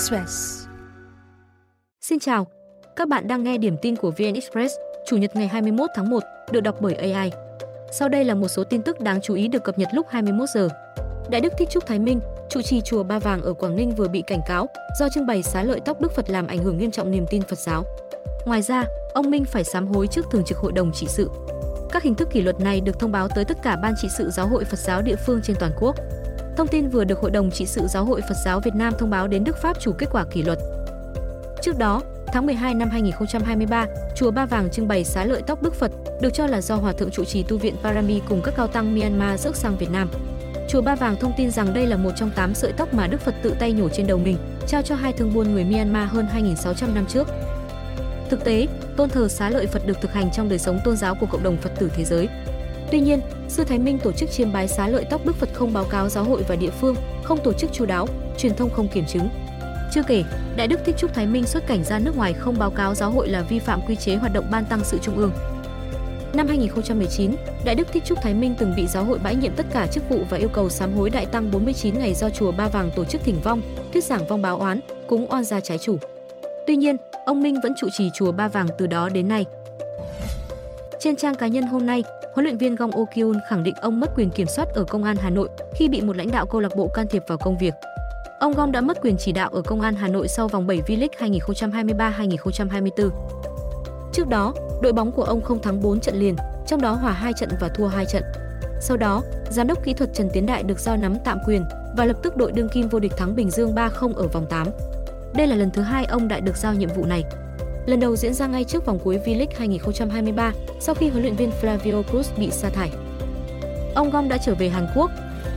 Express. Xin chào, các bạn đang nghe điểm tin của VN Express, Chủ nhật ngày 21 tháng 1, được đọc bởi AI. Sau đây là một số tin tức đáng chú ý được cập nhật lúc 21 giờ. Đại Đức Thích Trúc Thái Minh, trụ trì chùa Ba Vàng ở Quảng Ninh vừa bị cảnh cáo do trưng bày xá lợi tóc Đức Phật làm ảnh hưởng nghiêm trọng niềm tin Phật giáo. Ngoài ra, ông Minh phải sám hối trước thường trực hội đồng trị sự. Các hình thức kỷ luật này được thông báo tới tất cả ban trị sự giáo hội Phật giáo địa phương trên toàn quốc. Thông tin vừa được Hội đồng trị sự Giáo hội Phật giáo Việt Nam thông báo đến Đức Pháp chủ kết quả kỷ luật. Trước đó, tháng 12 năm 2023, chùa Ba Vàng trưng bày xá lợi tóc Đức Phật, được cho là do Hòa thượng trụ trì tu viện Parami cùng các cao tăng Myanmar rước sang Việt Nam. Chùa Ba Vàng thông tin rằng đây là một trong 8 sợi tóc mà Đức Phật tự tay nhổ trên đầu mình, trao cho hai thương buôn người Myanmar hơn 2.600 năm trước. Thực tế, tôn thờ xá lợi Phật được thực hành trong đời sống tôn giáo của cộng đồng Phật tử thế giới. Tuy nhiên, Sư Thái Minh tổ chức chiêm bái xá lợi tóc Đức Phật không báo cáo giáo hội và địa phương, không tổ chức chú đáo, truyền thông không kiểm chứng. Chưa kể, Đại Đức Thích Trúc Thái Minh xuất cảnh ra nước ngoài không báo cáo giáo hội là vi phạm quy chế hoạt động ban tăng sự trung ương. Năm 2019, Đại Đức Thích Trúc Thái Minh từng bị giáo hội bãi nhiệm tất cả chức vụ và yêu cầu sám hối đại tăng 49 ngày do chùa Ba Vàng tổ chức thỉnh vong, thuyết giảng vong báo oán, cúng oan gia trái chủ. Tuy nhiên, ông Minh vẫn trụ trì chùa Ba Vàng từ đó đến nay. Trên trang cá nhân hôm nay, huấn luyện viên Gong Okyun khẳng định ông mất quyền kiểm soát ở công an Hà Nội khi bị một lãnh đạo câu lạc bộ can thiệp vào công việc. Ông Gong đã mất quyền chỉ đạo ở công an Hà Nội sau vòng 7 V-League 2023-2024. Trước đó, đội bóng của ông không thắng 4 trận liền, trong đó hòa 2 trận và thua 2 trận. Sau đó, giám đốc kỹ thuật Trần Tiến Đại được giao nắm tạm quyền và lập tức đội đương kim vô địch thắng Bình Dương 3-0 ở vòng 8. Đây là lần thứ hai ông Đại được giao nhiệm vụ này. Lần đầu diễn ra ngay trước vòng cuối V-League 2023 sau khi huấn luyện viên Flavio Cruz bị sa thải. Ông Gom đã trở về Hàn Quốc.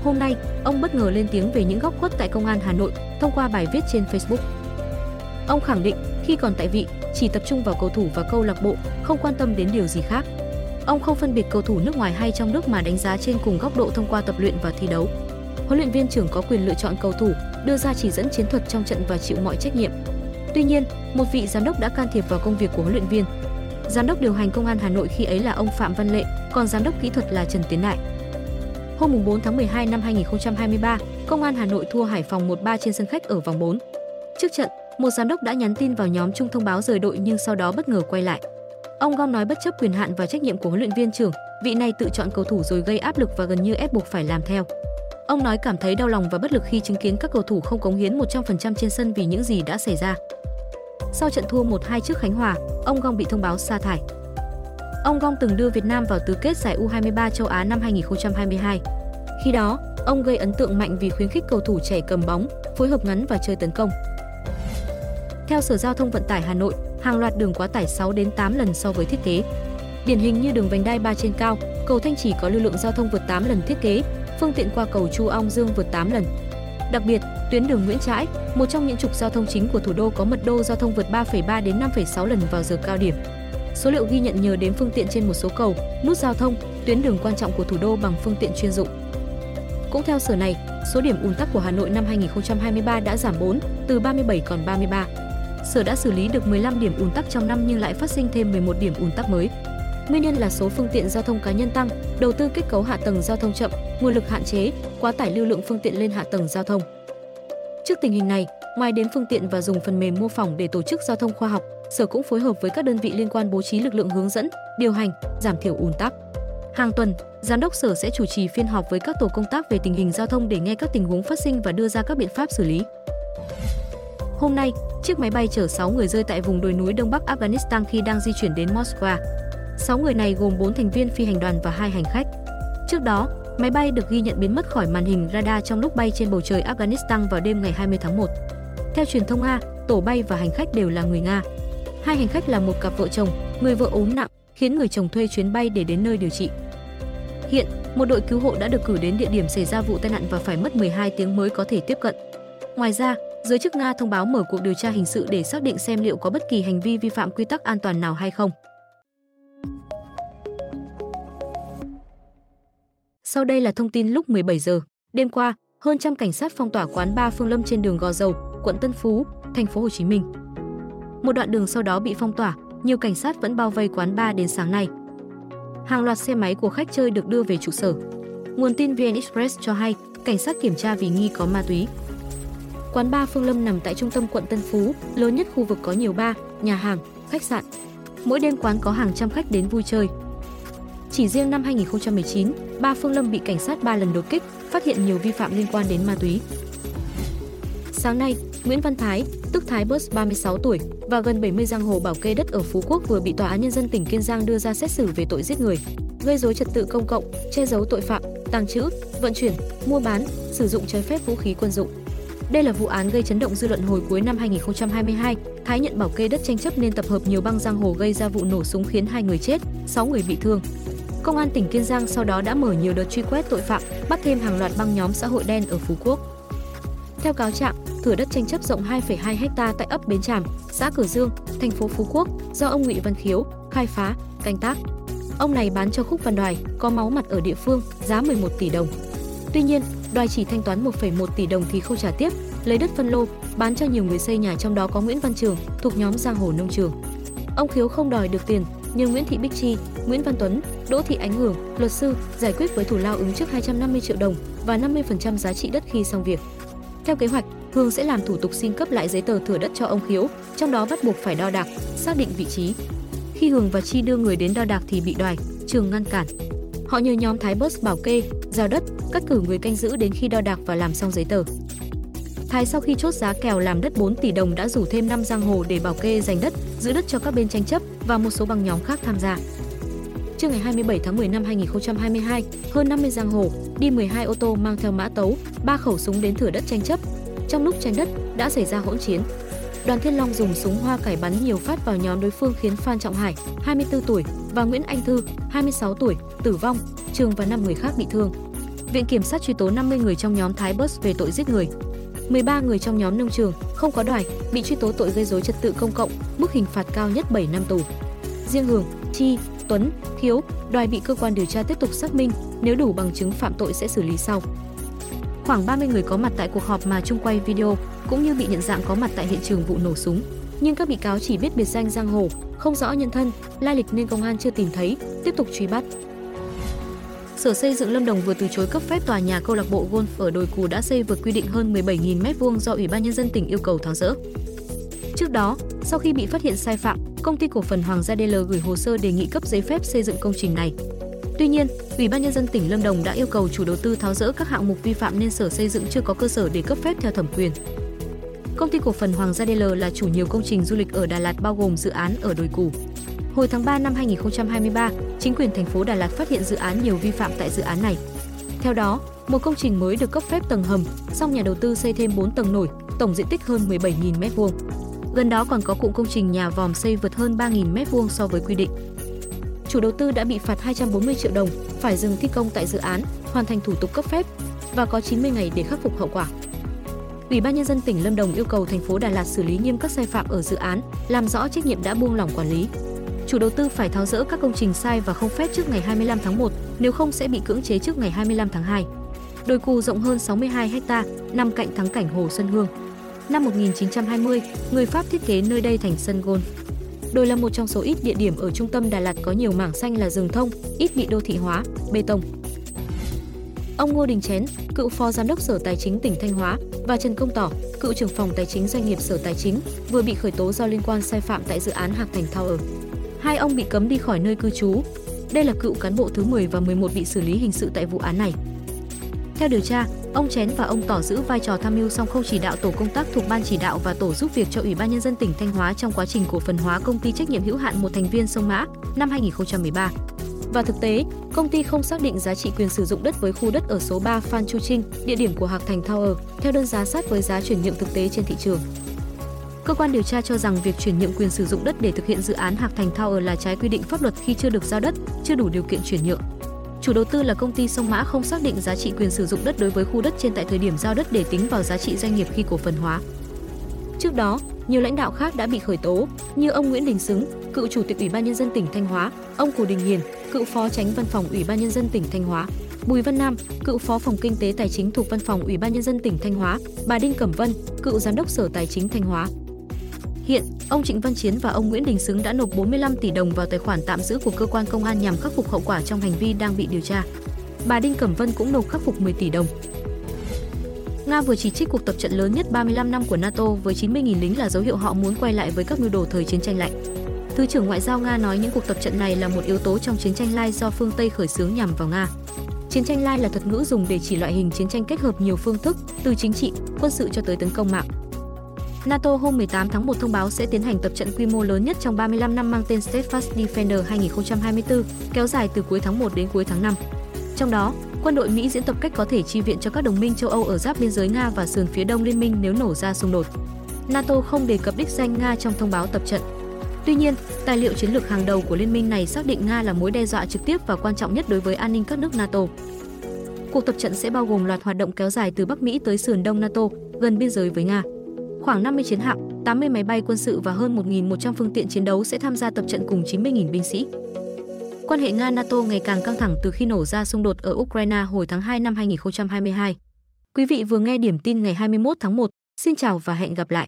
Hôm nay, ông bất ngờ lên tiếng về những góc khuất tại công an Hà Nội thông qua bài viết trên Facebook. Ông khẳng định khi còn tại vị, chỉ tập trung vào cầu thủ và câu lạc bộ, không quan tâm đến điều gì khác. Ông không phân biệt cầu thủ nước ngoài hay trong nước mà đánh giá trên cùng góc độ thông qua tập luyện và thi đấu. Huấn luyện viên trưởng có quyền lựa chọn cầu thủ, đưa ra chỉ dẫn chiến thuật trong trận và chịu mọi trách nhiệm. Tuy nhiên, một vị giám đốc đã can thiệp vào công việc của huấn luyện viên. Giám đốc điều hành công an Hà Nội khi ấy là ông Phạm Văn Lệ, còn giám đốc kỹ thuật là Trần Tiến Đại. Hôm 4 tháng 12 năm 2023, Công an Hà Nội thua Hải Phòng 1-3 trên sân khách ở vòng 4. Trước trận, một giám đốc đã nhắn tin vào nhóm chung thông báo rời đội nhưng sau đó bất ngờ quay lại. Ông Gom nói bất chấp quyền hạn và trách nhiệm của huấn luyện viên trưởng, vị này tự chọn cầu thủ rồi gây áp lực và gần như ép buộc phải làm theo. Ông nói cảm thấy đau lòng và bất lực khi chứng kiến các cầu thủ không cống hiến 100% trên sân vì những gì đã xảy ra. Sau trận thua 1-2 trước Khánh Hòa, ông Gong bị thông báo sa thải. Ông Gong từng đưa Việt Nam vào tứ kết giải U23 châu Á năm 2022. Khi đó, ông gây ấn tượng mạnh vì khuyến khích cầu thủ trẻ cầm bóng, phối hợp ngắn và chơi tấn công. Theo Sở Giao thông Vận tải Hà Nội, hàng loạt đường quá tải 6 đến 8 lần so với thiết kế. Điển hình như đường vành đai 3 trên cao, cầu Thanh Trì có lưu lượng giao thông vượt 8 lần thiết kế, phương tiện qua cầu Chu Ong Dương vượt 8 lần. Đặc biệt, tuyến đường Nguyễn Trãi, một trong những trục giao thông chính của thủ đô có mật độ giao thông vượt 3,3 đến 5,6 lần vào giờ cao điểm. Số liệu ghi nhận nhờ đến phương tiện trên một số cầu, nút giao thông, tuyến đường quan trọng của thủ đô bằng phương tiện chuyên dụng. Cũng theo sở này, số điểm ùn tắc của Hà Nội năm 2023 đã giảm 4, từ 37 còn 33. Sở đã xử lý được 15 điểm ùn tắc trong năm nhưng lại phát sinh thêm 11 điểm ùn tắc mới. Nguyên nhân là số phương tiện giao thông cá nhân tăng, đầu tư kết cấu hạ tầng giao thông chậm, nguồn lực hạn chế, quá tải lưu lượng phương tiện lên hạ tầng giao thông. Trước tình hình này, ngoài đến phương tiện và dùng phần mềm mô phỏng để tổ chức giao thông khoa học, Sở cũng phối hợp với các đơn vị liên quan bố trí lực lượng hướng dẫn, điều hành, giảm thiểu ùn tắc. Hàng tuần, Giám đốc Sở sẽ chủ trì phiên họp với các tổ công tác về tình hình giao thông để nghe các tình huống phát sinh và đưa ra các biện pháp xử lý. Hôm nay, chiếc máy bay chở 6 người rơi tại vùng đồi núi Đông Bắc Afghanistan khi đang di chuyển đến Moscow. 6 người này gồm 4 thành viên phi hành đoàn và 2 hành khách. Trước đó, máy bay được ghi nhận biến mất khỏi màn hình radar trong lúc bay trên bầu trời Afghanistan vào đêm ngày 20 tháng 1. Theo truyền thông Nga, tổ bay và hành khách đều là người Nga. Hai hành khách là một cặp vợ chồng, người vợ ốm nặng, khiến người chồng thuê chuyến bay để đến nơi điều trị. Hiện, một đội cứu hộ đã được cử đến địa điểm xảy ra vụ tai nạn và phải mất 12 tiếng mới có thể tiếp cận. Ngoài ra, giới chức Nga thông báo mở cuộc điều tra hình sự để xác định xem liệu có bất kỳ hành vi vi phạm quy tắc an toàn nào hay không. Sau đây là thông tin lúc 17 giờ. Đêm qua, hơn trăm cảnh sát phong tỏa quán ba Phương Lâm trên đường Gò Dầu, quận Tân Phú, thành phố Hồ Chí Minh. Một đoạn đường sau đó bị phong tỏa, nhiều cảnh sát vẫn bao vây quán ba đến sáng nay. Hàng loạt xe máy của khách chơi được đưa về trụ sở. Nguồn tin VN Express cho hay, cảnh sát kiểm tra vì nghi có ma túy. Quán ba Phương Lâm nằm tại trung tâm quận Tân Phú, lớn nhất khu vực có nhiều bar, nhà hàng, khách sạn. Mỗi đêm quán có hàng trăm khách đến vui chơi. Chỉ riêng năm 2019, ba Phương Lâm bị cảnh sát 3 lần đột kích, phát hiện nhiều vi phạm liên quan đến ma túy. Sáng nay, Nguyễn Văn Thái, tức Thái Bus 36 tuổi và gần 70 giang hồ bảo kê đất ở Phú Quốc vừa bị Tòa án Nhân dân tỉnh Kiên Giang đưa ra xét xử về tội giết người, gây dối trật tự công cộng, che giấu tội phạm, tàng trữ, vận chuyển, mua bán, sử dụng trái phép vũ khí quân dụng. Đây là vụ án gây chấn động dư luận hồi cuối năm 2022. Thái nhận bảo kê đất tranh chấp nên tập hợp nhiều băng giang hồ gây ra vụ nổ súng khiến hai người chết, 6 người bị thương. Công an tỉnh Kiên Giang sau đó đã mở nhiều đợt truy quét tội phạm, bắt thêm hàng loạt băng nhóm xã hội đen ở Phú Quốc. Theo cáo trạng, thửa đất tranh chấp rộng 2,2 ha tại ấp Bến Tràm, xã Cửa Dương, thành phố Phú Quốc do ông Ngụy Văn Khiếu khai phá, canh tác. Ông này bán cho Khúc Văn Đoài, có máu mặt ở địa phương, giá 11 tỷ đồng. Tuy nhiên, Đoài chỉ thanh toán 1,1 tỷ đồng thì không trả tiếp, lấy đất phân lô, bán cho nhiều người xây nhà trong đó có Nguyễn Văn Trường, thuộc nhóm Giang Hồ Nông Trường. Ông Khiếu không đòi được tiền, như Nguyễn Thị Bích Chi, Nguyễn Văn Tuấn, Đỗ Thị Ánh Hưởng, luật sư, giải quyết với thủ lao ứng trước 250 triệu đồng và 50% giá trị đất khi xong việc. Theo kế hoạch, Hương sẽ làm thủ tục xin cấp lại giấy tờ thửa đất cho ông Khiếu, trong đó bắt buộc phải đo đạc, xác định vị trí. Khi Hường và Chi đưa người đến đo đạc thì bị đoài, trường ngăn cản. Họ nhờ nhóm Thái Bớt bảo kê, giao đất, cắt cử người canh giữ đến khi đo đạc và làm xong giấy tờ. Thái sau khi chốt giá kèo làm đất 4 tỷ đồng đã rủ thêm 5 giang hồ để bảo kê giành đất, giữ đất cho các bên tranh chấp và một số băng nhóm khác tham gia. Trưa ngày 27 tháng 10 năm 2022, hơn 50 giang hồ đi 12 ô tô mang theo mã tấu, ba khẩu súng đến thửa đất tranh chấp. Trong lúc tranh đất đã xảy ra hỗn chiến. Đoàn Thiên Long dùng súng hoa cải bắn nhiều phát vào nhóm đối phương khiến Phan Trọng Hải, 24 tuổi và Nguyễn Anh Thư, 26 tuổi, tử vong, Trường và 5 người khác bị thương. Viện kiểm sát truy tố 50 người trong nhóm Thái Bus về tội giết người. 13 người trong nhóm nông trường không có đoài bị truy tố tội gây dối trật tự công cộng, mức hình phạt cao nhất 7 năm tù. Riêng Hường, Chi, Tuấn, Thiếu, đoài bị cơ quan điều tra tiếp tục xác minh, nếu đủ bằng chứng phạm tội sẽ xử lý sau. Khoảng 30 người có mặt tại cuộc họp mà chung quay video cũng như bị nhận dạng có mặt tại hiện trường vụ nổ súng, nhưng các bị cáo chỉ biết biệt danh giang hồ, không rõ nhân thân, lai lịch nên công an chưa tìm thấy, tiếp tục truy bắt. Sở Xây dựng Lâm Đồng vừa từ chối cấp phép tòa nhà câu lạc bộ golf ở đồi cù đã xây vượt quy định hơn 17.000 m2 do Ủy ban nhân dân tỉnh yêu cầu tháo dỡ. Trước đó, sau khi bị phát hiện sai phạm, công ty cổ phần Hoàng gia DL gửi hồ sơ đề nghị cấp giấy phép xây dựng công trình này. Tuy nhiên, Ủy ban nhân dân tỉnh Lâm Đồng đã yêu cầu chủ đầu tư tháo dỡ các hạng mục vi phạm nên Sở Xây dựng chưa có cơ sở để cấp phép theo thẩm quyền. Công ty cổ phần Hoàng gia DL là chủ nhiều công trình du lịch ở Đà Lạt bao gồm dự án ở đồi cù. Hồi tháng 3 năm 2023, chính quyền thành phố Đà Lạt phát hiện dự án nhiều vi phạm tại dự án này. Theo đó, một công trình mới được cấp phép tầng hầm, song nhà đầu tư xây thêm 4 tầng nổi, tổng diện tích hơn 17.000 m2. Gần đó còn có cụm công trình nhà vòm xây vượt hơn 3.000 m2 so với quy định. Chủ đầu tư đã bị phạt 240 triệu đồng, phải dừng thi công tại dự án, hoàn thành thủ tục cấp phép và có 90 ngày để khắc phục hậu quả. Ủy ban nhân dân tỉnh Lâm Đồng yêu cầu thành phố Đà Lạt xử lý nghiêm các sai phạm ở dự án, làm rõ trách nhiệm đã buông lỏng quản lý. Chủ đầu tư phải tháo rỡ các công trình sai và không phép trước ngày 25 tháng 1, nếu không sẽ bị cưỡng chế trước ngày 25 tháng 2. Đồi cù rộng hơn 62 ha, nằm cạnh thắng cảnh Hồ Xuân Hương. Năm 1920, người Pháp thiết kế nơi đây thành sân golf. Đồi là một trong số ít địa điểm ở trung tâm Đà Lạt có nhiều mảng xanh là rừng thông, ít bị đô thị hóa, bê tông. Ông Ngô Đình Chén, cựu phó giám đốc Sở Tài chính tỉnh Thanh Hóa và Trần Công Tỏ, cựu trưởng phòng tài chính doanh nghiệp Sở Tài chính, vừa bị khởi tố do liên quan sai phạm tại dự án Hạc Thành Tower. Hai ông bị cấm đi khỏi nơi cư trú. Đây là cựu cán bộ thứ 10 và 11 bị xử lý hình sự tại vụ án này. Theo điều tra, ông Chén và ông Tỏ giữ vai trò tham mưu song không chỉ đạo tổ công tác thuộc ban chỉ đạo và tổ giúp việc cho Ủy ban nhân dân tỉnh Thanh Hóa trong quá trình cổ phần hóa công ty trách nhiệm hữu hạn một thành viên sông Mã năm 2013. Và thực tế, công ty không xác định giá trị quyền sử dụng đất với khu đất ở số 3 Phan Chu Trinh, địa điểm của Hạc Thành Tower, theo đơn giá sát với giá chuyển nhượng thực tế trên thị trường. Cơ quan điều tra cho rằng việc chuyển nhượng quyền sử dụng đất để thực hiện dự án Hạc Thành Tower là trái quy định pháp luật khi chưa được giao đất, chưa đủ điều kiện chuyển nhượng. Chủ đầu tư là công ty Sông Mã không xác định giá trị quyền sử dụng đất đối với khu đất trên tại thời điểm giao đất để tính vào giá trị doanh nghiệp khi cổ phần hóa. Trước đó, nhiều lãnh đạo khác đã bị khởi tố, như ông Nguyễn Đình Xứng, cựu chủ tịch Ủy ban nhân dân tỉnh Thanh Hóa, ông Cù Đình Hiền, cựu phó tránh văn phòng Ủy ban nhân dân tỉnh Thanh Hóa, Bùi Văn Nam, cựu phó phòng kinh tế tài chính thuộc văn phòng Ủy ban nhân dân tỉnh Thanh Hóa, bà Đinh Cẩm Vân, cựu giám đốc Sở Tài chính Thanh Hóa. Hiện, ông Trịnh Văn Chiến và ông Nguyễn Đình Xứng đã nộp 45 tỷ đồng vào tài khoản tạm giữ của cơ quan công an nhằm khắc phục hậu quả trong hành vi đang bị điều tra. Bà Đinh Cẩm Vân cũng nộp khắc phục 10 tỷ đồng. Nga vừa chỉ trích cuộc tập trận lớn nhất 35 năm của NATO với 90.000 lính là dấu hiệu họ muốn quay lại với các mưu đồ thời chiến tranh lạnh. Thứ trưởng Ngoại giao Nga nói những cuộc tập trận này là một yếu tố trong chiến tranh lai do phương Tây khởi xướng nhằm vào Nga. Chiến tranh lai là thuật ngữ dùng để chỉ loại hình chiến tranh kết hợp nhiều phương thức, từ chính trị, quân sự cho tới tấn công mạng. NATO hôm 18 tháng 1 thông báo sẽ tiến hành tập trận quy mô lớn nhất trong 35 năm mang tên Steadfast Defender 2024, kéo dài từ cuối tháng 1 đến cuối tháng 5. Trong đó, quân đội Mỹ diễn tập cách có thể chi viện cho các đồng minh châu Âu ở giáp biên giới Nga và sườn phía đông liên minh nếu nổ ra xung đột. NATO không đề cập đích danh Nga trong thông báo tập trận. Tuy nhiên, tài liệu chiến lược hàng đầu của liên minh này xác định Nga là mối đe dọa trực tiếp và quan trọng nhất đối với an ninh các nước NATO. Cuộc tập trận sẽ bao gồm loạt hoạt động kéo dài từ Bắc Mỹ tới sườn đông NATO, gần biên giới với Nga. Khoảng 50 chiến hạm, 80 máy bay quân sự và hơn 1.100 phương tiện chiến đấu sẽ tham gia tập trận cùng 90.000 binh sĩ. Quan hệ Nga-NATO ngày càng căng thẳng từ khi nổ ra xung đột ở Ukraine hồi tháng 2 năm 2022. Quý vị vừa nghe điểm tin ngày 21 tháng 1. Xin chào và hẹn gặp lại.